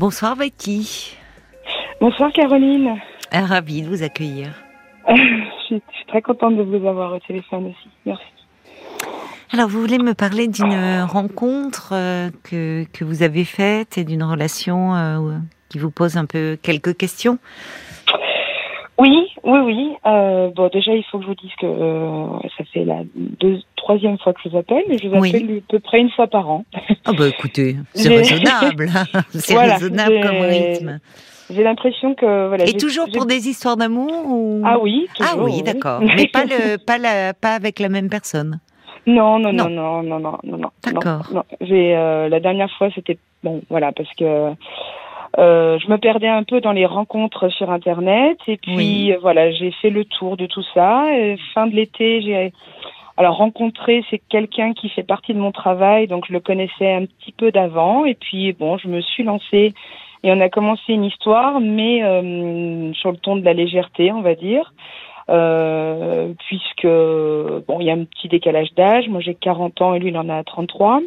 Bonsoir Becky. Bonsoir Caroline. Ah, ravie de vous accueillir. je, suis, très contente de vous avoir au téléphone aussi. Merci. Alors, vous voulez me parler d'une rencontre euh, que, que vous avez faite et d'une relation euh, qui vous pose un peu quelques questions? Oui, oui, oui. Euh, bon, déjà, il faut que je vous dise que ça fait la deux, troisième fois que je vous appelle, mais je vous appelle à peu près une fois par an. Ah bah écoutez, c'est raisonnable. c'est raisonnable comme rythme. J'ai l'impression que voilà. Et toujours pour des histoires d'amour ou? Ah oui. Toujours, ah oui, d'accord. Mais pas le, pas la, pas avec la même personne? Non, non, non, non, non, non, non, D'accord. J'ai euh, la dernière fois, c'était bon, voilà, parce que euh, je me perdais un peu dans les rencontres sur Internet et puis euh, voilà, j'ai fait le tour de tout ça. fin de l'été, j'ai alors rencontré, c'est quelqu'un qui fait partie de mon travail, donc je le connaissais un petit peu d'avant et puis bon, je me suis lancée et on a commencé une histoire, mais euh, sur le ton de la légèreté, on va dire. Euh, puisque bon, il y a un petit décalage d'âge. Moi, j'ai 40 ans et lui, il en a 33.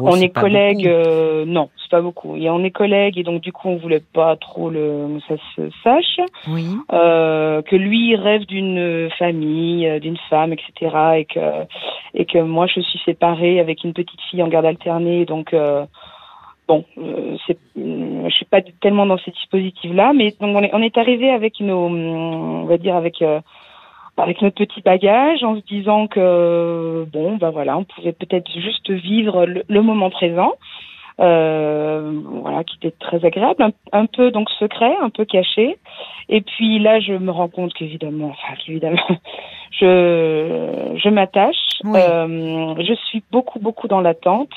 On est, collègues, euh, non, c'est pas beaucoup. Et on est collègues et donc du coup, on voulait pas trop le ça se sache. Oui. Euh, que lui rêve d'une famille, euh, d'une femme, etc. Et que et que moi, je suis séparée avec une petite fille en garde alternée, donc. Euh, bon, je suis pas tellement dans ces dispositifs-là, mais donc on est, on est arrivé avec nos, on va dire avec avec notre petit bagage, en se disant que bon, ben voilà, on pouvait peut-être juste vivre le, moment présent, euh, voilà, qui était très agréable, un, peu donc secret, un peu caché. Et puis là, je me rends compte qu'évidemment, enfin, qu'évidemment, je je m'attache. Euh, je suis beaucoup beaucoup dans l'attente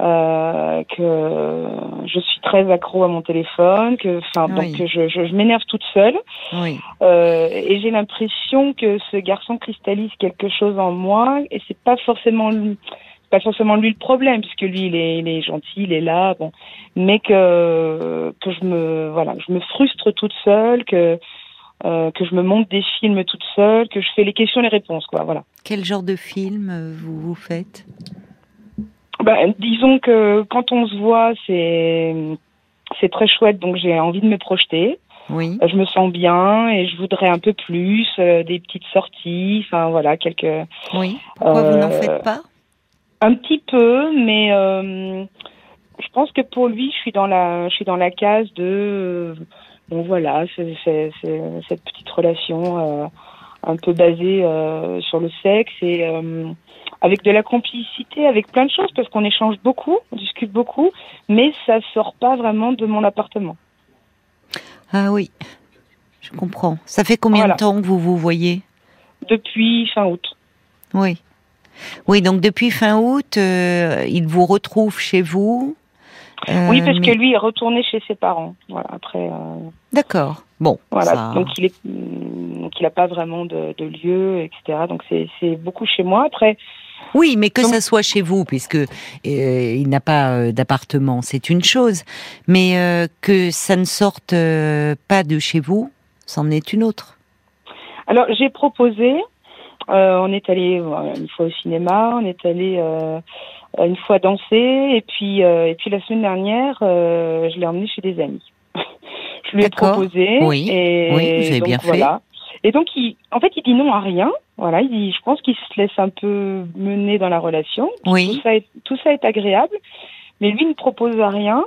euh, que je suis très accro à mon téléphone, que enfin donc je, je, je m'énerve toute seule. Oui. Euh, et j'ai l'impression que ce garçon cristallise quelque chose en moi et c'est pas forcément pas forcément lui le problème puisque lui il est, il est gentil, il est là, bon, mais que que je me voilà, je me frustre toute seule, que euh, que je me monte des films toute seule, que je fais les questions, les réponses, quoi, voilà. Quel genre de film vous, vous faites? Ben, disons que quand on se voit, c'est c'est très chouette, donc j'ai envie de me projeter. Oui. Je me sens bien et je voudrais un peu plus, euh, des petites sorties, enfin voilà, quelques. Oui. Pourquoi vous n'en faites pas? Un petit peu, mais euh, je pense que pour lui, je suis dans la, je suis dans la case de, bon voilà, c'est cette petite relation un peu basée sur le sexe et avec de la complicité, avec plein de choses, parce qu'on échange beaucoup, on discute beaucoup, mais ça sort pas vraiment de mon appartement. Ah oui, je comprends. Ça fait combien de temps que vous vous voyez? Depuis fin août. Oui. Oui, donc depuis fin août, euh, il vous retrouve chez vous. Oui, parce que lui est retourné chez ses parents. Voilà, après. Euh, D'accord. Bon. Voilà. Donc il est, donc il n'a pas vraiment de, de lieu, etc. Donc c'est beaucoup chez moi. Après, oui, mais que ça soit chez vous, puisque euh, il n'a pas euh, d'appartement, c'est une chose. Mais euh, que ça ne sorte pas de chez vous, c'en est une autre. Alors j'ai proposé. on est allé une fois au cinéma, on est allé une fois danser, et puis et puis la semaine dernière, je l'ai emmené chez des amis. je lui ai proposé. Oui. Et oui, vous avez bien fait. Et donc, il, en fait, il dit non à rien. Voilà, il dit, je pense qu'il se laisse un peu mener dans la relation. Oui. Tout ça est, tout ça est agréable, mais lui ne propose rien.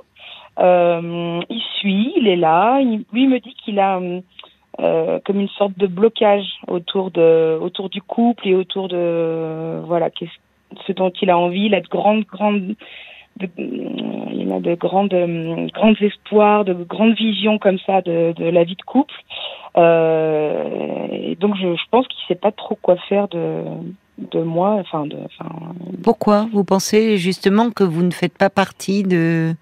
Euh, il suit, il est là. Il, lui me dit qu'il a euh, comme une sorte de blocage autour de, autour du couple et autour de, voilà, ce dont il a envie. Il a de grandes, grandes de, il a de grandes, grands espoirs, de grandes visions comme ça de, de la vie de couple. Euh, et donc je, pense qu'il sait pas trop quoi faire de de moi, enfin de. Pourquoi? Vous pensez justement que vous ne faites pas partie de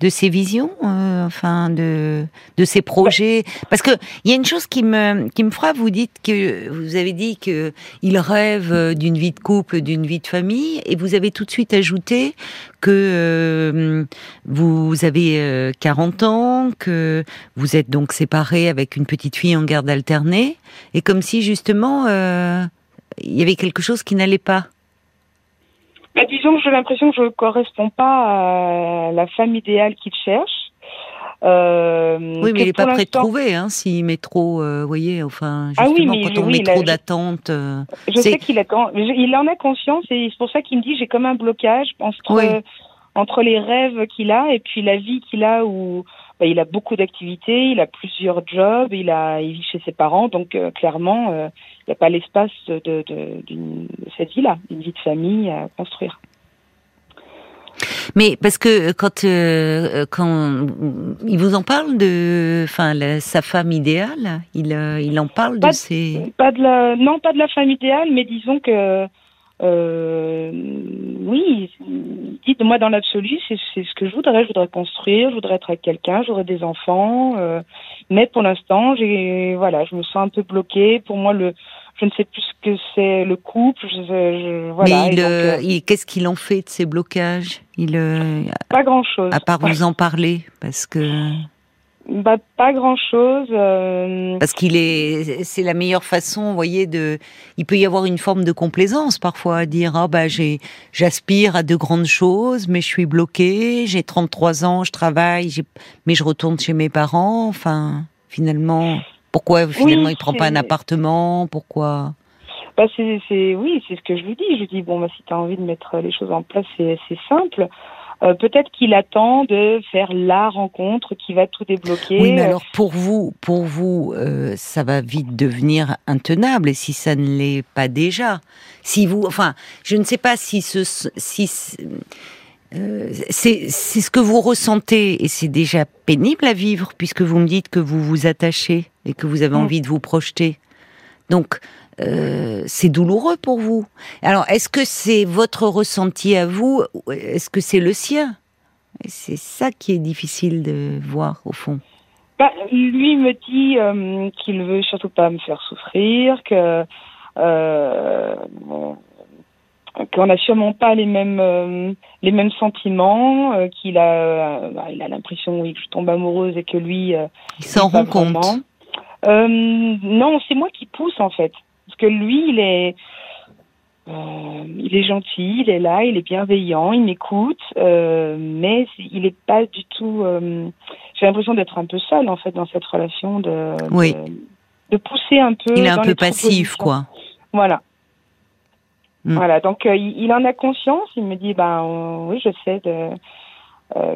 de ses visions, euh, enfin de de ses projets. Parce que il y a une chose qui me qui me frappe. Vous dites que vous avez dit que il rêve d'une vie de couple, d'une vie de famille, et vous avez tout de suite ajouté que euh, vous avez 40 euh, ans, que vous êtes donc séparé avec une petite fille en garde alternée, et comme si justement il y avait quelque chose qui n'allait pas. Bah, disons que j'ai l'impression que je ne corresponds pas à la femme idéale qu'il cherche. Euh, oui, mais il n'est pas prêt de trouver, hein, s'il met trop, euh, vous voyez, enfin, Ah oui, justement, mais quand on oui, met trop d'attentes. euh, Je sais qu'il a, il en a conscience et c'est pour ça qu'il me dit j'ai comme un blocage entre Oui. Entre les rêves qu'il a et puis la vie qu'il a où bah, il a beaucoup d'activités, il a plusieurs jobs, il a il vit chez ses parents donc euh, clairement euh, il n'y a pas l'espace de, de, d'une- de cette vie-là, une vie de famille à construire. Mais parce que quand euh, quand il vous en parle de, enfin, sa femme idéale, il il en parle Pas de ses. Pas de la non pas de la femme idéale mais disons que oui, dites moi dans l'absolu, c'est ce que je voudrais. Je voudrais construire, je voudrais être avec quelqu'un, j'aurais des enfants. euh, mais pour l'instant, j'ai voilà, je me sens un peu bloquée. Pour moi, le, je ne sais plus ce que c'est le couple. Je, je- voilà. Mais euh, euh, qu'est-ce qu'il en fait de ces blocages? Il, euh, pas grand chose. à part vous en parler, parce que Bah, pas grand chose. parce qu'il est, c'est la meilleure façon, vous voyez, de. Il peut y avoir une forme de complaisance parfois à dire ah bah j'ai, j'aspire à de grandes choses, mais je suis bloqué. J'ai 33 ans, je travaille, mais je retourne chez mes parents. Enfin, finalement, pourquoi finalement il prend pas un appartement? Pourquoi? Bah c'est, oui, c'est ce que je lui dis. Je dis bon, bah si tu as envie de mettre les choses en place, c'est simple. Euh, peut-être qu'il attend de faire la rencontre qui va tout débloquer. Oui, mais alors pour vous, pour vous, euh, ça va vite devenir intenable. Et si ça ne l'est pas déjà, si vous, enfin, je ne sais pas si ce, si euh, c'est c'est ce que vous ressentez et c'est déjà pénible à vivre puisque vous me dites que vous vous attachez et que vous avez Mm. envie de vous projeter. Donc euh, c'est douloureux pour vous. Alors est-ce que c'est votre ressenti à vous ou Est-ce que c'est le sien? C'est ça qui est difficile de voir au fond. Bah, lui me dit euh, qu'il veut surtout pas me faire souffrir, que euh, qu'on n'a sûrement pas les mêmes euh, les mêmes sentiments, euh, qu'il a bah, il a l'impression oui que je tombe amoureuse et que lui Il s'en rend compte. non, c'est moi qui pousse en fait, parce que lui il est euh, il est gentil, il est là, il est bienveillant, il m'écoute, euh, mais il est pas du tout. euh, J'ai l'impression d'être un peu seule en fait dans cette relation de Oui. de, de pousser un peu. Il est un peu passif, quoi. Voilà. Mm. Voilà, donc il, il en a conscience, il me dit, ben oui, je sais de,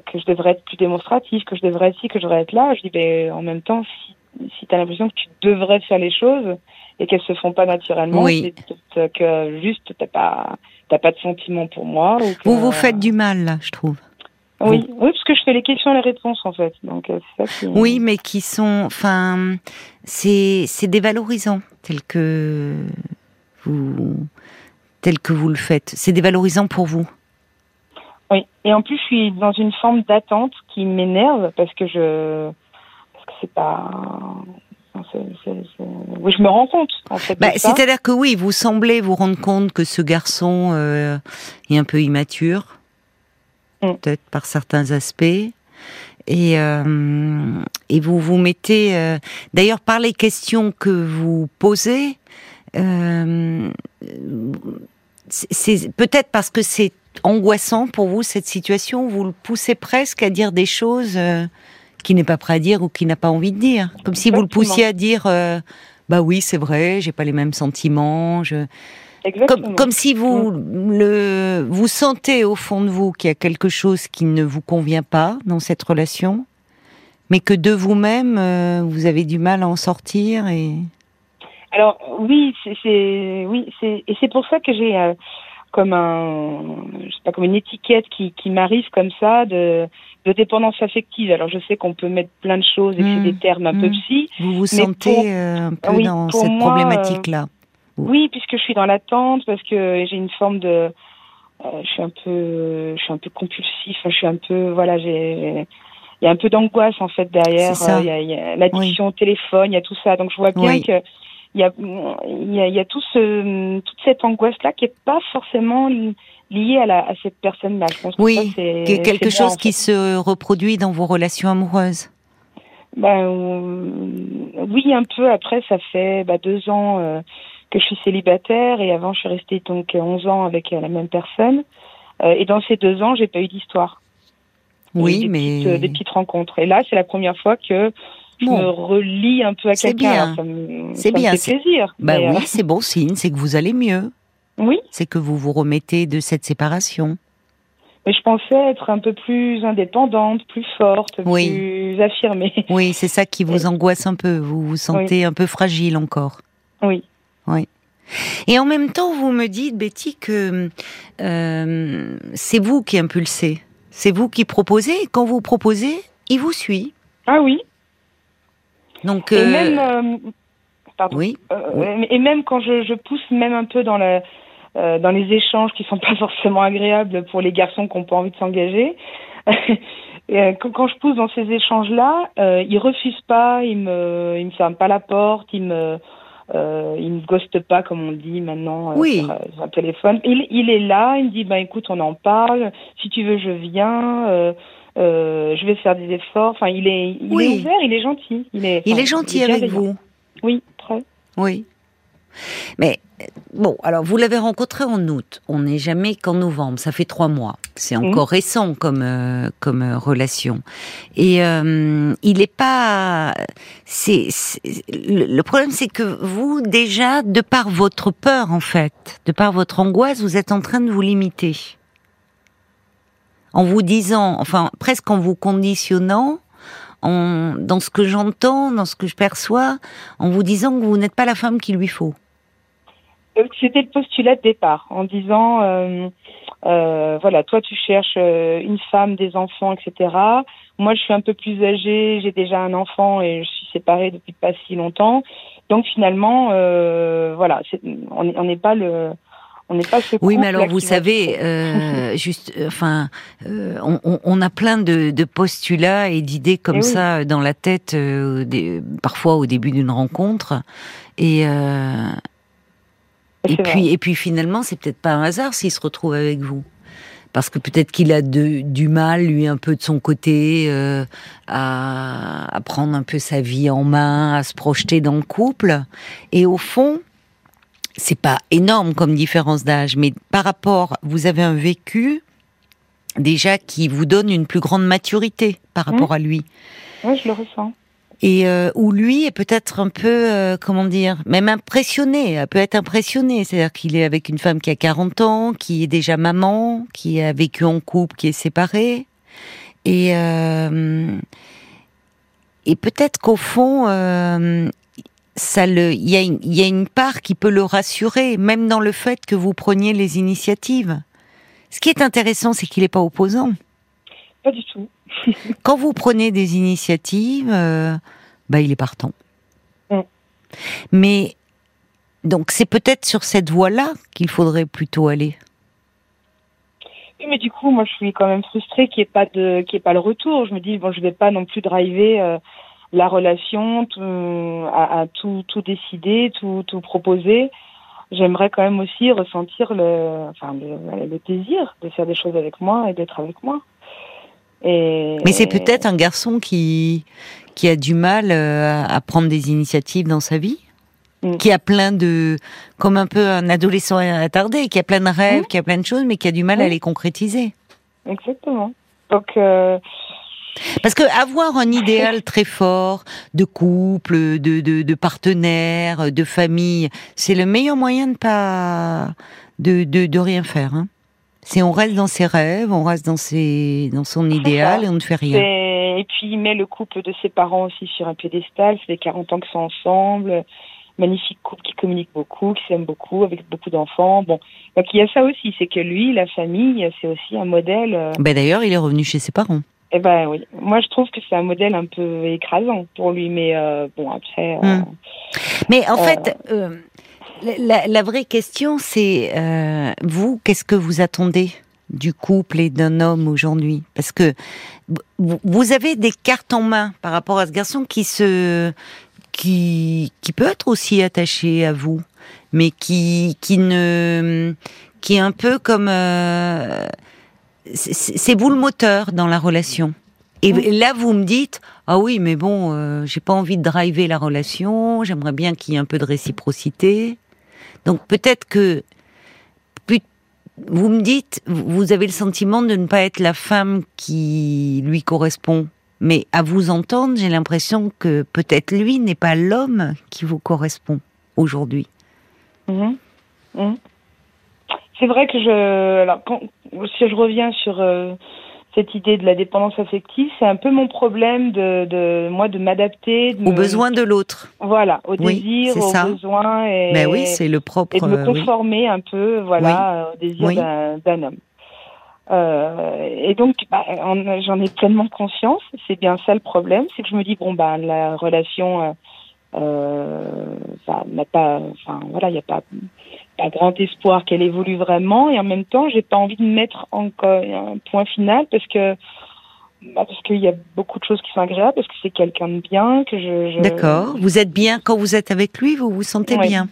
que je devrais être plus démonstratif, que je devrais être ci, que je devrais être là. Je dis, ben en même temps, si, si tu as l'impression que tu devrais faire les choses et qu'elles se font pas naturellement, Oui. c'est que juste t'as pas t'as pas de sentiment pour moi. Ou que, Vous vous faites du mal, là, je trouve. Oui, oui, parce que je fais les questions et les réponses en fait. Donc euh, c'est ça qui. Oui, mais qui sont, enfin, c'est c'est dévalorisant tel que vous tel que vous le faites. C'est dévalorisant pour vous. Oui, et en plus je suis dans une forme d'attente qui m'énerve parce que je parce que c'est pas. Oui, je me rends compte en fait. de Bah. C'est-à-dire que oui, vous semblez vous rendre compte que ce garçon euh, est un peu immature, Mm. peut-être par certains aspects. Et, euh, et vous vous mettez, euh, d'ailleurs par les questions que vous posez, c'est peut-être parce que c'est angoissant pour vous cette situation, vous le poussez presque à dire des choses qu'il n'est pas prêt à dire ou qu'il n'a pas envie de dire, comme si vous le poussiez à dire, euh, bah oui c'est vrai, j'ai pas les mêmes sentiments, je... Comme, comme si vous le vous sentez au fond de vous qu'il y a quelque chose qui ne vous convient pas dans cette relation, mais que de vous-même euh, vous avez du mal à en sortir et Alors oui, c'est c'est- oui, c'est et c'est pour ça que j'ai euh, comme un je sais pas comme une étiquette qui qui m'arrive comme ça de de dépendance affective. Alors je sais qu'on peut mettre plein de choses et que c'est des termes un peu Mm. psy. vous vous sentez pour- euh, un peu oui, dans cette problématique-là. Oui, puisque je suis dans l'attente parce que j'ai une forme de euh, je suis un peu je suis un peu compulsif, je suis un peu voilà, j'ai il y a un peu d'angoisse en fait derrière. Euh, il y a, il y a l'addiction au téléphone, il y a tout ça. Donc je vois bien Oui. que il y a il y a, il y a tout ce toute cette angoisse là qui est pas forcément li- liée à la à cette personne là. Je pense que Oui, ça, c'est Que- quelque c'est moi, chose qui fait. se reproduit dans vos relations amoureuses. Ben euh, oui, un peu. Après, ça fait bah, deux ans euh, que je suis célibataire et avant, je suis restée donc 11 ans avec euh, la même personne. Et dans ces deux ans, j'ai pas eu d'histoire. Oui, des mais petites, des petites rencontres. Et là, c'est la première fois que je Bon. me relie un peu à C'est quelqu'un. bien. Ça C'est ça bien, fait c'est- plaisir. bah oui, c'est bon signe, c'est que vous allez mieux, oui, c'est que vous vous remettez de cette séparation. mais je pensais être un peu plus indépendante, plus forte, Oui. plus affirmée. Oui, c'est ça qui vous angoisse un peu. Vous vous sentez un peu fragile encore. Oui. Et en même temps, vous me dites, Betty, que euh, c'est vous qui impulsez. C'est vous qui proposez. Et quand vous proposez, il vous suit. Ah oui. Donc, Et euh, même, euh, pardon. oui, Et même quand je, je pousse même un peu dans la euh, dans les échanges qui sont pas forcément agréables pour les garçons qui n'ont pas envie de s'engager. Et, euh, quand, je pousse dans ces échanges-là, euh, ils refusent pas, ils me, ils me ferment pas la porte, ils me, euh, ils me ghostent pas comme on dit maintenant euh, Oui. sur, sur un téléphone. Il, il est là, il me dit ben écoute on en parle, si tu veux je viens, euh, je vais faire des efforts. Enfin il est, il Oui. est ouvert, il est gentil, il est, il est gentil avec vous. Oui, très. Oui. Mais bon, alors vous l'avez rencontré en août. On n'est jamais qu'en novembre. Ça fait trois mois. C'est Mhm. encore récent comme euh, comme euh, relation. Et euh, il est pas. C'est le le problème, c'est que vous déjà, de par votre peur en fait, de par votre angoisse, vous êtes en train de vous limiter. En vous disant, enfin presque en vous conditionnant, en, dans ce que j'entends, dans ce que je perçois, en vous disant que vous n'êtes pas la femme qu'il lui faut. Euh, C'était le postulat de départ, en disant, euh, euh, voilà, toi tu cherches une femme, des enfants, etc. Moi je suis un peu plus âgée, j'ai déjà un enfant et je suis séparée depuis pas si longtemps. Donc finalement, euh, voilà, on n'est pas le, on n'est pas ce Oui, mais alors vous savez, euh, juste, enfin, euh, on, a plein de, de postulats et d'idées comme Eh oui. ça dans la tête, euh, des- parfois au début d'une rencontre, et et puis et puis finalement, c'est peut-être pas un hasard s'il se retrouve avec vous. Parce que peut-être qu'il a de- du mal, lui, un peu de son côté, euh, à, à prendre un peu sa vie en main, à se projeter dans le couple. Et au fond, c'est pas énorme comme différence d'âge, mais par rapport, vous avez un vécu déjà qui vous donne une plus grande maturité par rapport à lui. Oui, je le ressens. Et euh, où lui est peut-être un peu, euh, comment dire, même impressionné, peut être impressionné. C'est-à-dire qu'il est avec une femme qui a 40 ans, qui est déjà maman, qui a vécu en couple, qui est séparée. Et, euh, et peut-être qu'au fond, euh, ça le, il y, a y a une part qui peut le rassurer, même dans le fait que vous preniez les initiatives. Ce qui est intéressant, c'est qu'il n'est pas opposant. Pas du tout. Quand vous prenez des initiatives, euh, bah, il est partant. Mm. Mais donc c'est peut-être sur cette voie-là qu'il faudrait plutôt aller. Oui, mais du coup, moi, je suis quand même frustrée qu'il n'y ait pas de, qu'il ait pas le retour. Je me dis, bon, je vais pas non plus driver euh, la relation, tout, à, à tout, tout décider, tout, tout proposer. J'aimerais quand même aussi ressentir le, enfin, le, le désir de faire des choses avec moi et d'être avec moi. Et, Mais c'est peut-être un garçon qui qui a du mal euh, à prendre des initiatives dans sa vie, Mm. qui a plein de, comme un peu un adolescent attardé, qui a plein de rêves, Mm. qui a plein de choses, mais qui a du mal à Oui. les concrétiser. Exactement. Donc, euh, Parce que avoir un idéal très fort de couple, de, de, de partenaire, de famille, c'est le meilleur moyen de pas de, de, de rien faire. Hein. C'est on reste dans ses rêves, on reste dans ses dans son idéal et on ne fait rien. et puis il met le couple de ses parents aussi sur un piédestal. Ça fait 40 ans qu'ils sont ensemble. Magnifique couple qui communique beaucoup, qui s'aime beaucoup, avec beaucoup d'enfants. Bon, donc il y a ça aussi, c'est que lui, la famille, c'est aussi un modèle. euh, Ben d'ailleurs, il est revenu chez ses parents. Eh ben oui, moi je trouve que c'est un modèle un peu écrasant pour lui, mais euh, bon après. euh, Hmm. Mais en Euh. fait, euh, la, vraie question, c'est euh, vous, qu'est-ce que vous attendez du couple et d'un homme aujourd'hui? Parce que vous- avez des cartes en main par rapport à ce garçon qui se, qui, qui peut être aussi attaché à vous, mais qui, qui ne, qui est un peu comme, euh, c'est vous le moteur dans la relation. Et là, vous me dites, ah oui, mais bon, euh, j'ai pas envie de driver la relation. J'aimerais bien qu'il y ait un peu de réciprocité. Donc peut-être que vous me dites, vous avez le sentiment de ne pas être la femme qui lui correspond. Mais à vous entendre, j'ai l'impression que peut-être lui n'est pas l'homme qui vous correspond aujourd'hui. Mhm. Mhm. C'est vrai que je, alors quand, si je reviens sur euh, cette idée de la dépendance affective, c'est un peu mon problème de, de moi de m'adapter aux besoins de l'autre. Voilà, au désir, aux besoins et. Ben oui, c'est le propre. Et de me conformer un peu, voilà, au désir d'un homme. Euh, et donc, bah, j'en ai pleinement conscience. C'est bien ça le problème, c'est que je me dis bon bah la relation, euh, euh n'a pas, enfin voilà, il n'y a pas pas grand espoir qu'elle évolue vraiment. Et en même temps j'ai pas envie de mettre encore un point final parce que bah parce qu'il y a beaucoup de choses qui sont agréables parce que c'est quelqu'un de bien que je, je... d'accord. Vous êtes bien quand vous êtes avec lui vous vous sentez bien?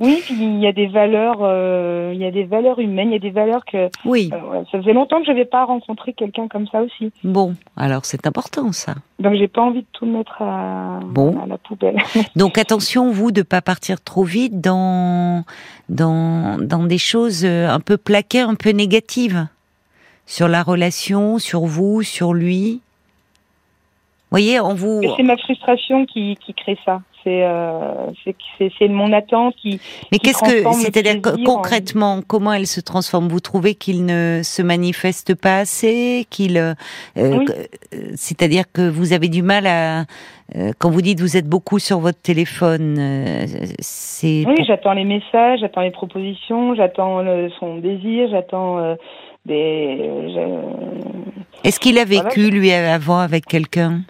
Oui, puis il y a des valeurs, euh, il y a des valeurs humaines, il y a des valeurs que. Oui. Euh, ça faisait longtemps que je n'avais pas rencontré quelqu'un comme ça aussi. Bon, alors c'est important ça. Donc j'ai pas envie de tout mettre à, à la poubelle. Donc attention vous de pas partir trop vite dans dans dans des choses euh, un peu plaquées, un peu négatives sur la relation, sur vous, sur lui. Vous voyez, on vous. C'est ma frustration qui, qui crée ça. Euh, c'est mon attente qui. Mais qu'est-ce que, c'est-à-dire concrètement, comment elle se transforme? Vous trouvez qu'il ne se manifeste pas assez, qu'il, euh, euh, c'est-à-dire que vous avez du mal à, quand vous dites vous êtes beaucoup sur votre téléphone, c'est. Oui, j'attends les messages, j'attends les propositions, j'attends son désir, j'attends des. Est-ce qu'il a vécu lui avant avec quelqu'un?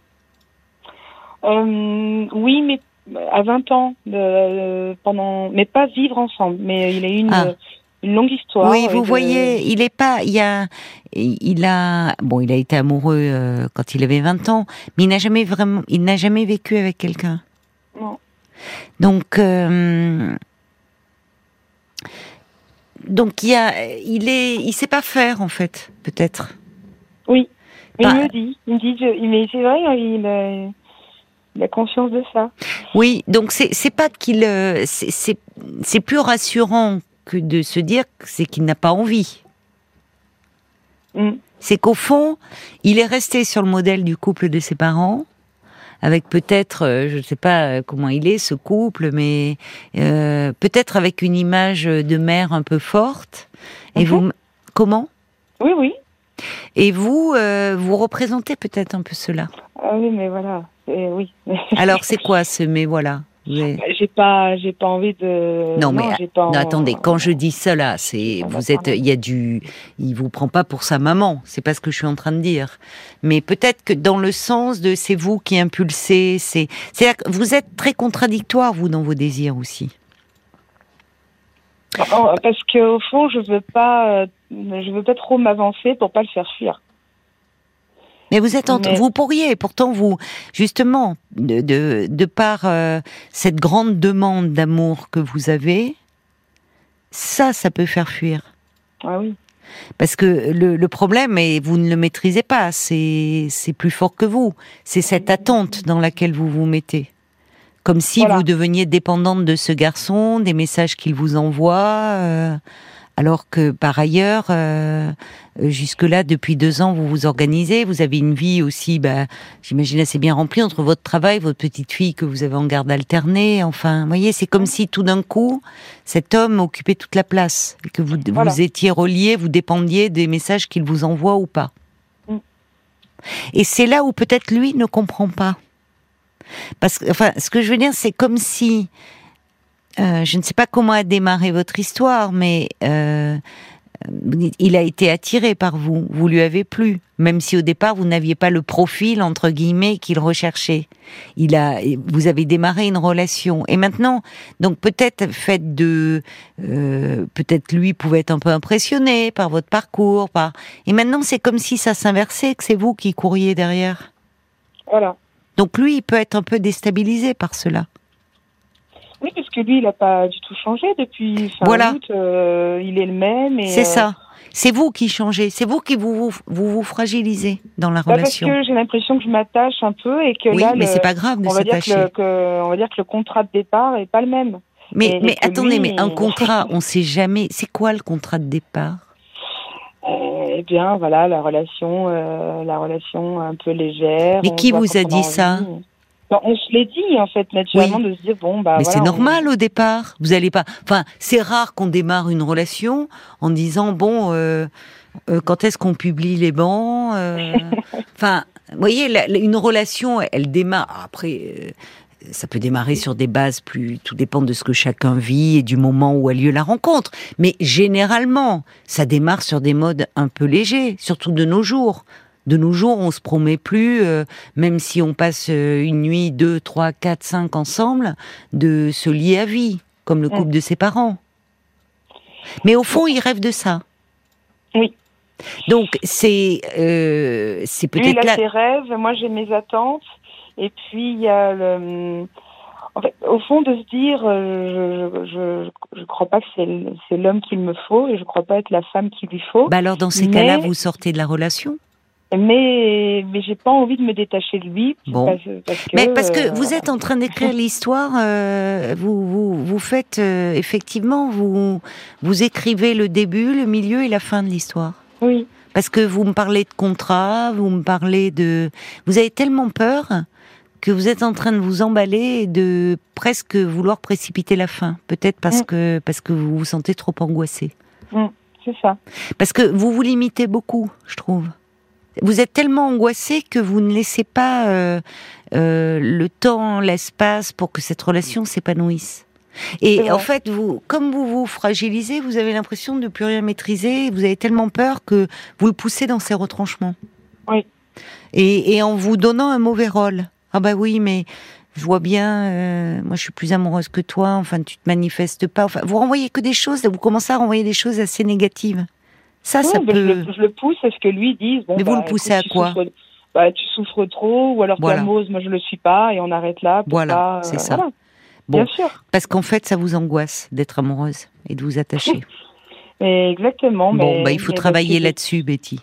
Oui, mais à 20 ans, de, pendant, mais pas vivre ensemble. Mais il a eu une, ah. une longue histoire. Oui, vous voyez, il est pas, il y a, il a, bon, il a été amoureux euh, quand il avait 20 ans, mais il n'a jamais vraiment, il n'a jamais vécu avec quelqu'un. Non. Donc, euh, donc il y a, il est, il sait pas faire en fait, peut-être. Oui. Il me dit, il me dit, mais c'est vrai, il il a conscience de ça. Oui, donc c'est pas qu'il euh, c'est plus rassurant que de se dire c'est qu'il n'a pas envie. Mm. C'est qu'au fond, il est resté sur le modèle du couple de ses parents, avec peut-être, euh, je ne sais pas euh, comment il est ce couple, mais peut-être avec une image de mère un peu forte. Et vous, mhm. comment? Oui, oui. Et vous, vous représentez peut-être un peu cela. Ah oui, mais voilà oui. Alors c'est quoi ce mais voilà J'ai pas, j'ai pas envie de. Non, mais attendez, quand je dis cela, c'est vous êtes, il y a du, il vous prend pas pour sa maman, c'est pas ce que je suis en train de dire. Mais peut-être que dans le sens de c'est vous qui impulsez, c'est, c'est vous êtes très contradictoire vous dans vos désirs aussi. Parce qu'au fond, je veux pas, je veux pas trop m'avancer pour pas le faire fuir. Mais vous êtes, vous pourriez, pourtant vous, justement, de, de, de par euh, cette grande demande d'amour que vous avez, ça, ça peut faire fuir. Ah oui. Parce que le, le problème, et vous ne le maîtrisez pas, c'est plus fort que vous. C'est cette attente dans laquelle vous vous mettez. Comme si vous deveniez dépendante de ce garçon, des messages qu'il vous envoie. Euh, alors que par ailleurs, euh, jusque-là, depuis deux ans, vous vous organisez, vous avez une vie aussi, bah, j'imagine assez bien remplie entre votre travail, votre petite fille que vous avez en garde alternée. Enfin, vous voyez, c'est comme si tout d'un coup, cet homme occupait toute la place et que vous, vous étiez relié, vous dépendiez des messages qu'il vous envoie ou pas. Mm. Et c'est là où peut-être lui ne comprend pas. Parce que, enfin, ce que je veux dire, c'est comme si euh, je ne sais pas comment a démarré votre histoire, mais euh, il a été attiré par vous. Vous lui avez plu, même si au départ vous n'aviez pas le profil entre guillemets qu'il recherchait. Il a, vous avez démarré une relation, et maintenant, donc peut-être fait de, euh, peut-être lui pouvait être un peu impressionné par votre parcours, par, et maintenant c'est comme si ça s'inversait, que c'est vous qui couriez derrière. Voilà. Donc lui, il peut être un peu déstabilisé par cela. Oui, parce que lui, il n'a pas du tout changé depuis fin voilà. août. Euh, il est le même. C'est euh, ça. C'est vous qui changez. C'est vous qui vous vous, vous, fragilisez dans la bah relation. Parce que j'ai l'impression que je m'attache un peu et que oui, là, mais c'est pas grave de s'attacher. On va dire que le contrat de départ est pas le même. Mais, mais attendez, mais un contrat, on sait jamais. C'est quoi le contrat de départ? Eh bien, voilà, la relation, euh, la relation un peu légère. Mais qui vous a dit ça? On se l'est dit en fait naturellement de se dire bon bah. Mais c'est normal au départ. Vous allez pas. Enfin, c'est rare qu'on démarre une relation en disant bon, euh, euh, quand est-ce qu'on publie les bancs Enfin, vous voyez, une relation, elle démarre. Après, ça peut démarrer sur des bases plus, tout dépend de ce que chacun vit et du moment où a lieu la rencontre. Mais généralement, ça démarre sur des modes un peu légers, surtout de nos jours. De nos jours, on se promet plus, euh, même si on passe euh, une nuit, deux, trois, quatre, cinq ensemble, de se lier à vie, comme le couple de ses parents. Mais au fond, ils rêvent de ça. Oui. Donc c'est euh, c'est peut-être là. Il a ses rêves, moi j'ai mes attentes. Et puis il y a le, en fait, au fond de se dire, euh, je, je, je crois pas que c'est l'homme qu'il me faut et je crois pas être la femme qu'il lui faut. Bah alors dans ces cas-là, vous sortez de la relation mais mais j'ai pas envie de me détacher de lui bon. parce, que, mais parce que vous êtes en train d'écrire l'histoire euh, vous, vous vous faites euh, effectivement vous vous écrivez le début le milieu et la fin de l'histoire oui parce que vous me parlez de contrat vous me parlez de vous avez tellement peur que vous êtes en train de vous emballer et de presque vouloir précipiter la fin, peut-être parce mm. que parce que vous vous sentez trop angoissé. Mm, c'est ça. Parce que vous vous limitez beaucoup, je trouve. Vous êtes tellement angoissé que vous ne laissez pas euh, euh, le temps, l'espace pour que cette relation s'épanouisse. Et en fait, vous, comme vous vous fragilisez, vous avez l'impression de ne plus rien maîtriser. Vous avez tellement peur que vous le poussez dans ses retranchements. Oui. Et, et en vous donnant un mauvais rôle. Ah bah oui, mais je vois bien, euh, moi je suis plus amoureuse que toi, enfin tu te manifestes pas, enfin vous renvoyez que des choses, vous commencez à renvoyer des choses assez négatives. Ça, ça peut... je, le, pousse à ce que lui dise. mais vous bah, le poussez à quoi bah, Tu souffres trop, ou alors voilà. tu moi je le suis pas, et on arrête là. voilà, c'est ça. Bien sûr. Parce qu'en fait, ça vous angoisse d'être amoureuse et de vous attacher. exactement. Bon, bah, il faut travailler là-dessus, Betty.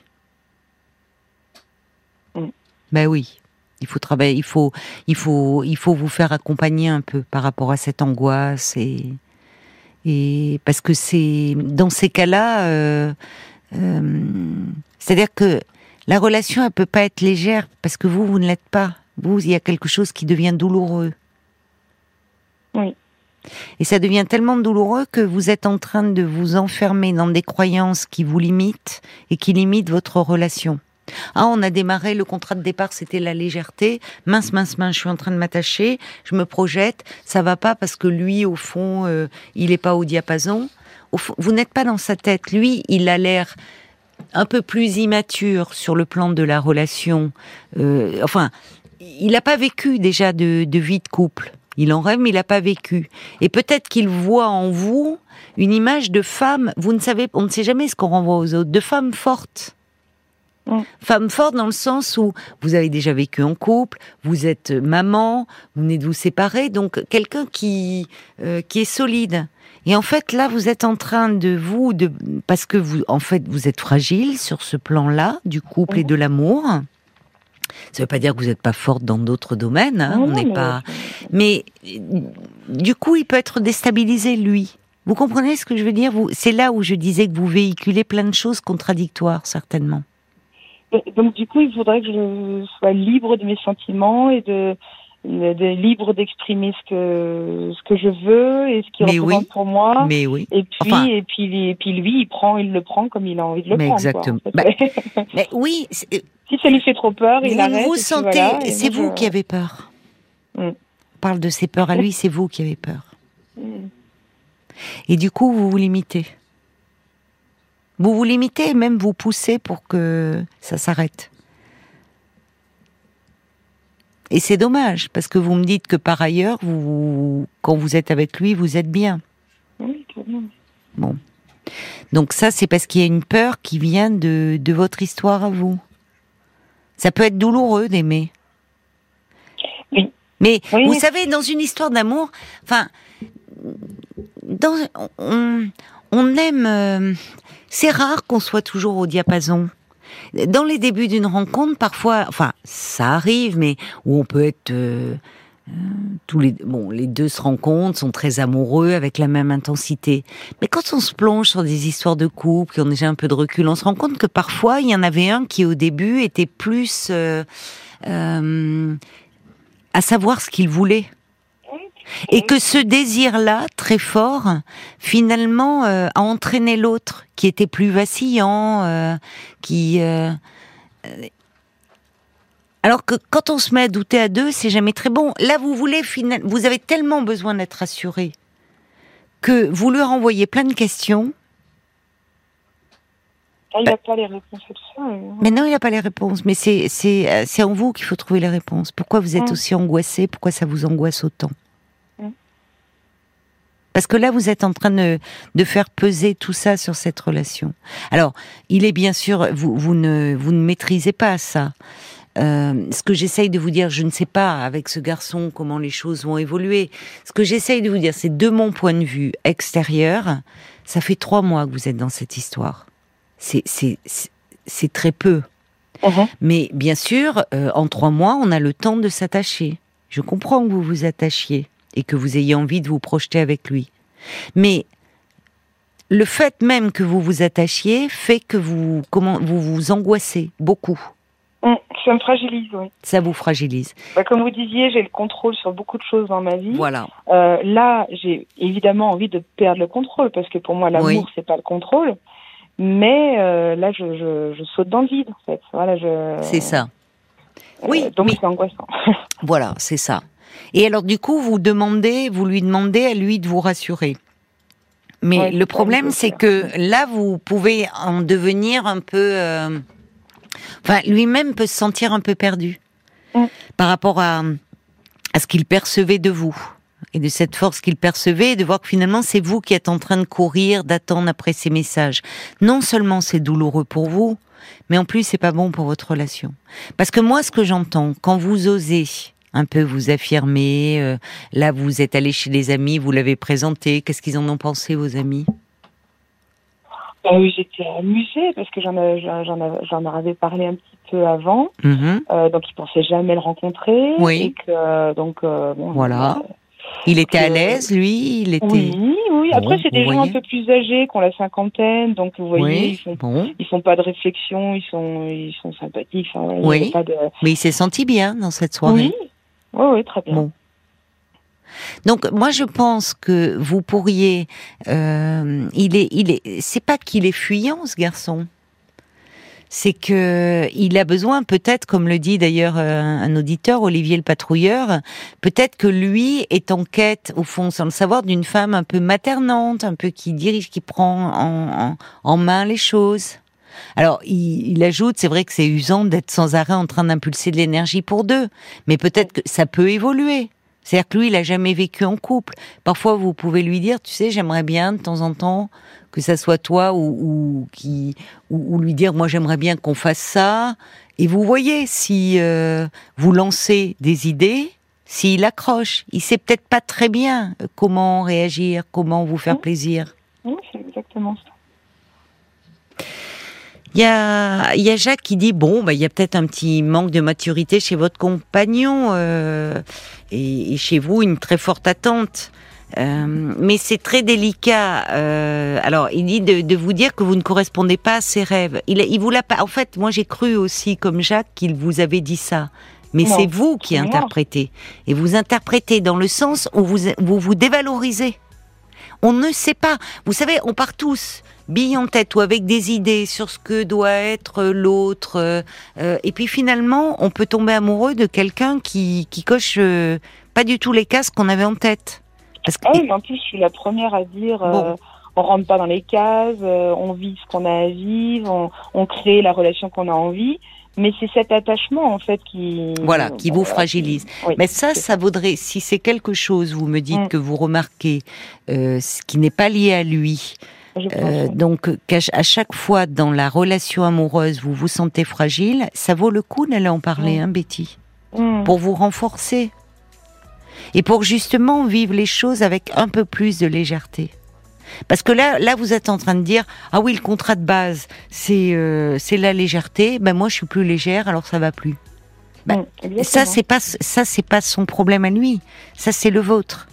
Mm. Ben oui. Il faut travailler, il faut, il faut, il faut vous faire accompagner un peu par rapport à cette angoisse et et parce que c'est dans ces cas-là, euh, euh, c'est-à-dire que la relation elle peut pas être légère parce que vous vous ne l'êtes pas. Vous, il y a quelque chose qui devient douloureux. Oui. Et ça devient tellement douloureux que vous êtes en train de vous enfermer dans des croyances qui vous limitent et qui limitent votre relation. Ah, on a démarré, le contrat de départ, c'était la légèreté. Mince, mince, mince, je suis en train de m'attacher, je me projette, ça va pas parce que lui, au fond, euh, il est pas au diapason. vous n'êtes pas dans sa tête. Lui, il a l'air un peu plus immature sur le plan de la relation. Euh, enfin, il n'a pas vécu déjà de, de, vie de couple. Il en rêve, mais il n'a pas vécu. Et peut-être qu'il voit en vous une image de femme. Vous ne savez, on ne sait jamais ce qu'on renvoie aux autres, de femme forte Mm. Femme forte dans le sens où vous avez déjà vécu en couple, vous êtes maman, vous venez de vous séparer, donc quelqu'un qui euh, qui est solide. Et en fait, là, vous êtes en train de vous, de parce que vous, en fait, vous êtes fragile sur ce plan-là du couple et mm. de l'amour. Ça ne veut pas dire que vous n'êtes pas forte dans d'autres domaines. Hein, on n'est pas. Mais du coup, il peut être déstabilisé lui. Vous comprenez ce que je veux dire? C'est là où je disais que vous véhiculez plein de choses contradictoires, certainement donc du coup, il faudrait que je sois libre de mes sentiments et de, de libre d'exprimer ce que ce que je veux et ce qui représente pour moi. Mais oui. Et puis et puis et puis lui, il prend, il le prend comme il a envie de le mais prendre. Exactement. Bah, mais oui. Si ça lui fait trop peur, il arrête. Vous sentez, c'est vous qui avez peur. Mm. On parle de ses peurs à lui, c'est vous qui avez peur. Mm. Et du coup, vous vous limitez. Vous vous limitez et même vous poussez pour que ça s'arrête. Et c'est dommage, parce que vous me dites que par ailleurs, vous, quand vous êtes avec lui, vous êtes bien. Oui, Bon. Donc ça, c'est parce qu'il y a une peur qui vient de, de votre histoire à vous. Ça peut être douloureux d'aimer. Oui. Mais vous savez, dans une histoire d'amour, enfin, dans, on, on aime. Euh, c'est rare qu'on soit toujours au diapason. Dans les débuts d'une rencontre, parfois, enfin, ça arrive, mais où on peut être euh, tous les, bon, les deux se rencontrent, sont très amoureux avec la même intensité. Mais quand on se plonge sur des histoires de couple, qui ont déjà un peu de recul, on se rend compte que parfois il y en avait un qui au début était plus euh, euh, à savoir ce qu'il voulait. Et que ce désir-là, très fort, finalement, a entraîné l'autre, qui était plus vacillant, qui alors que quand on se met à douter à deux, c'est jamais très bon. Là, vous voulez vous avez tellement besoin d'être rassuré que vous lui renvoyez plein de questions. Ah, il n'a pas les réponses. Mais non, il n'a pas les réponses. Mais c'est en vous qu'il faut trouver les réponses. Pourquoi vous êtes mm. aussi angoissé? Pourquoi ça vous angoisse autant? Parce que là, vous êtes en train de, de, faire peser tout ça sur cette relation. Alors, il est bien sûr, vous, vous, ne, vous ne maîtrisez pas ça. Euh, ce que j'essaye de vous dire, je ne sais pas avec ce garçon comment les choses vont évoluer. Ce que j'essaye de vous dire, c'est de mon point de vue extérieur, ça fait trois mois que vous êtes dans cette histoire. C'est c'est très peu. Uh-huh. Mais bien sûr, euh, en trois mois, on a le temps de s'attacher. Je comprends que vous vous attachiez et que vous ayez envie de vous projeter avec lui. Mais le fait même que vous vous attachiez fait que vous comment vous vous angoissez beaucoup. Mm, ça me fragilise, oui. Ça vous fragilise. Bah, comme vous disiez, j'ai le contrôle sur beaucoup de choses dans ma vie. Voilà. Euh, là, j'ai évidemment envie de perdre le contrôle parce que pour moi, l'amour, c'est pas le contrôle. Mais euh, là, je, je, je, saute dans le vide, en fait. Voilà, je. C'est ça. Euh, oui. Donc c'est angoissant. voilà, c'est ça. Et alors, du coup, vous demandez, vous lui demandez à lui de vous rassurer. Mais le problème, c'est que là, vous pouvez en devenir un peu. Euh, Enfin, lui-même peut se sentir un peu perdu mm. par rapport à, à ce qu'il percevait de vous et de cette force qu'il percevait, de voir que finalement c'est vous qui êtes en train de courir, d'attendre après ces messages. Non seulement c'est douloureux pour vous, mais en plus c'est pas bon pour votre relation. Parce que moi, ce que j'entends, quand vous osez un peu vous affirmer, euh, là vous êtes allé chez les amis, vous l'avez présenté, qu'est-ce qu'ils en ont pensé vos amis? Euh, j'étais amusée parce que j'en avais parlé un petit peu avant. Mhm. Euh, donc, il pensait jamais le rencontrer. Oui. Et donc, euh, voilà. Il était à l'aise, lui? Il était. Oui, oui. Après, c'est des gens un peu plus âgés, qui ont la cinquantaine, donc vous voyez, ils font, ils font pas de réflexion, ils sont, ils sont sympathiques. oui. Mais il s'est senti bien dans cette soirée? Oui, oui, oui très bien. Donc moi je pense que vous pourriez, euh, il est, il est, c'est pas qu'il est fuyant ce garçon, c'est que il a besoin peut-être, comme le dit d'ailleurs euh, un auditeur, Olivier le patrouilleur, peut-être que lui est en quête, au fond, sans le savoir, d'une femme un peu maternante, un peu qui dirige, qui prend en, en, main les choses. Alors, il, il ajoute, c'est vrai que c'est usant d'être sans arrêt en train d'impulser de l'énergie pour deux, mais peut-être que ça peut évoluer. C'est-à-dire que lui, il a jamais vécu en couple. Parfois, vous pouvez lui dire, tu sais, j'aimerais bien de temps en temps que ça soit toi ou, qui ou, lui dire, moi, j'aimerais bien qu'on fasse ça. Et vous voyez si euh, vous lancez des idées, s'il accroche, il sait peut-être pas très bien comment réagir, comment vous faire plaisir. Oui, c'est exactement ça. Il y a, y a Jacques qui dit bon, bah, il y a peut-être un petit manque de maturité chez votre compagnon euh, et, chez vous une très forte attente. Euh, mais c'est très délicat. Euh, alors, il dit de, de, vous dire que vous ne correspondez pas à ses rêves. Il, il vous l'a pas. En fait, moi, j'ai cru aussi, comme Jacques, qu'il vous avait dit ça. Mais c'est vous qui interprétez. Et vous interprétez dans le sens où vous vous, vous dévalorisez. On ne sait pas. Vous savez, on part tous bille en tête ou avec des idées sur ce que doit être l'autre. Euh, euh, et puis finalement, on peut tomber amoureux de quelqu'un qui, qui coche euh, pas du tout les cases qu'on avait en tête. Parce que... Ah oui, en plus, je suis la première à dire. on rentre pas dans les cases, on vit ce qu'on a à vivre, on, on crée la relation qu'on a envie. Mais c'est cet attachement en fait qui voilà qui vous fragilise. Mais ça, ça vaudrait si c'est quelque chose, vous me dites mm. que vous remarquez, euh, ce qui n'est pas lié à lui, euh, donc, à chaque fois dans la relation amoureuse, vous vous sentez fragile, ça vaut le coup d'aller en parler, mm. hein, Betty, mm. pour vous renforcer? Et pour justement vivre les choses avec un peu plus de légèreté. Parce que là, là, vous êtes en train de dire ah oui, le contrat de base, c'est euh, c'est la légèreté. Ben moi, je suis plus légère, alors ça va plus. Bah, Mm. Ça, c'est pas ça, c'est pas son problème à lui. Ça, c'est le vôtre.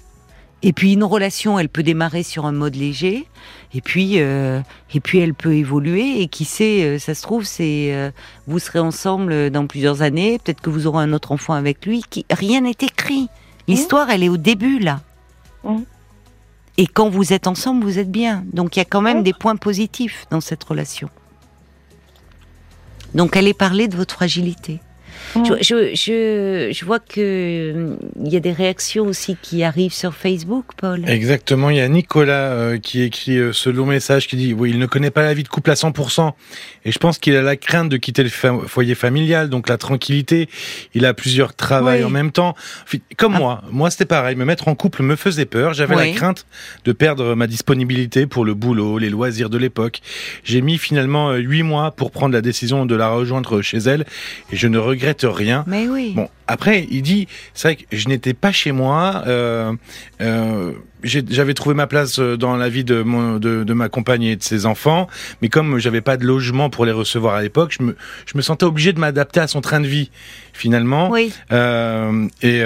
Et puis une relation, elle peut démarrer sur un mode léger, et puis euh, et puis elle peut évoluer. Et qui sait, euh, ça se trouve, c'est euh, vous serez ensemble dans plusieurs années. Peut-être que vous aurez un autre enfant avec lui. Qui rien n'est écrit. L'histoire, elle est au début là. Et quand vous êtes ensemble, vous êtes bien. Donc il y a quand même des points positifs dans cette relation. Donc allez parler de votre fragilité. Je, je, je, je vois que hum, il y a des réactions aussi qui arrivent sur Facebook, Paul. Exactement, il y a Nicolas euh, qui écrit euh, ce long message qui dit oui, il ne connaît pas la vie de couple à 100% et je pense qu'il a la crainte de quitter le fa- foyer familial, donc la tranquillité. Il a plusieurs travails Oui. en même temps. Comme Ah. moi, moi c'était pareil, me mettre en couple me faisait peur, j'avais Oui. la crainte de perdre ma disponibilité pour le boulot, les loisirs de l'époque. J'ai mis finalement euh, huit mois pour prendre la décision de la rejoindre chez elle et je ne regrette rien. Mais oui. Bon, après, il dit, c'est vrai que je n'étais pas chez moi. Euh, euh, j'avais trouvé ma place euh, dans la vie de, mon, de, de ma compagne et de ses enfants, mais comme j'avais pas de logement pour les recevoir à l'époque, je me, je me sentais obligé de m'adapter à son train de vie, finalement. Oui. Euh, et,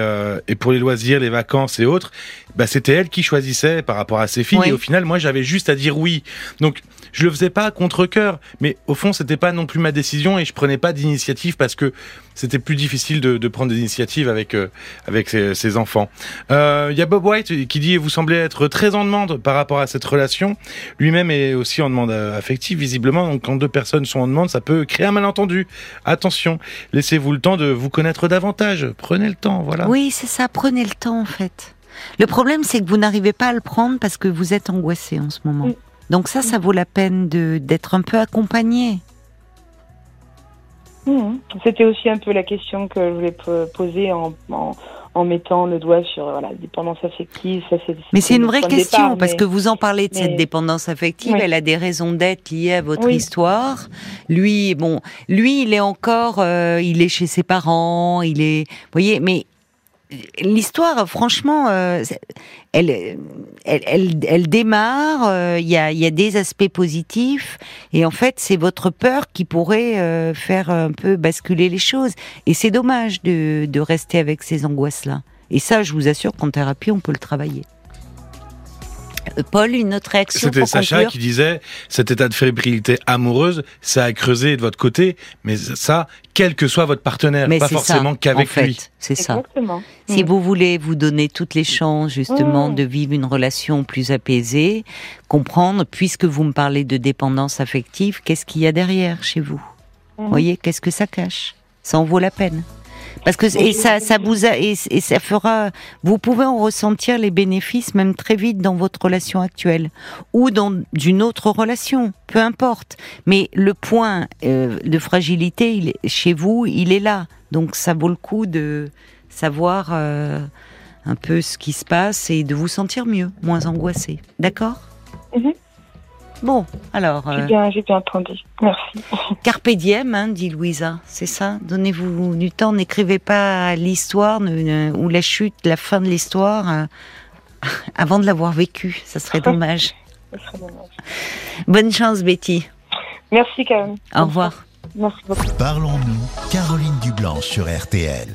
et pour les loisirs, les vacances et autres, bah, c'était elle qui choisissait par rapport à ses filles. Oui. Et au final, moi, j'avais juste à dire oui. Donc, je le faisais pas à contre-cœur, mais au fond, c'était pas non plus ma décision et je prenais pas d'initiative parce que c'était plus difficile de, de prendre des initiatives avec euh, avec ses, ses enfants. Euh, Il y a Bob White qui dit vous semblez être très en demande par rapport à cette relation. Lui-même est aussi en demande euh, affective visiblement. Donc quand deux personnes sont en demande, ça peut créer un malentendu. Attention, laissez-vous le temps de vous connaître davantage. Prenez le temps, voilà. Oui, c'est ça. Prenez le temps, en fait. Le problème, c'est que vous n'arrivez pas à le prendre parce que vous êtes angoissé en ce moment. Oui. Donc ça, ça vaut la peine de d'être un peu accompagné. Mhm. C'était aussi un peu la question que je voulais po- poser en, en, en mettant le doigt sur voilà, la dépendance affective. Ça, c'est, Mais c'est une vraie question départ, parce mais- que vous en parlez de mais- cette dépendance affective. Oui. Elle a des raisons d'être liées à votre Oui. histoire. Lui, bon, lui, il est encore, euh, il est chez ses parents. Il est, vous voyez, mais l'histoire, franchement, euh, elle, elle, elle, elle démarre. euh, Il y, a, il y a des aspects positifs, et en fait, c'est votre peur qui pourrait euh, faire un peu basculer les choses. Et c'est dommage de, de rester avec ces angoisses-là. Et ça, je vous assure qu'en thérapie, on peut le travailler. Euh, Paul, une autre réaction C'était Sacha conclure qui disait cet état de fébrilité amoureuse, ça a creusé de votre côté, mais ça, quel que soit votre partenaire, Mais pas c'est forcément ça, qu'avec en fait, lui. C'est ça. Si Mhm. vous voulez vous donner toutes les chances justement Mm. de vivre une relation plus apaisée, comprendre, puisque vous me parlez de dépendance affective, qu'est-ce qu'il y a derrière chez vous? Vous voyez, qu'est-ce que ça cache? Ça en vaut la peine. Parce que et ça, ça vous a, et, et ça fera. Vous pouvez en ressentir les bénéfices même très vite dans votre relation actuelle ou dans une autre relation, peu importe. Mais le point euh, de fragilité, il chez vous, il est là. Donc ça vaut le coup de savoir euh, un peu ce qui se passe et de vous sentir mieux, moins angoissé. D'accord? Mhm. Bon, alors. J'ai euh, bien, j'ai bien entendu. Merci. Carpe diem, hein, dit Louisa, c'est ça? Donnez-vous du temps, n'écrivez pas l'histoire ou la chute, la fin de l'histoire euh, avant de l'avoir vécue, ça serait dommage. Ce serait dommage. Bonne chance Betty, Merci quand même. au revoir. Merci beaucoup. Parlons-nous, Caroline Dublanche sur RTL.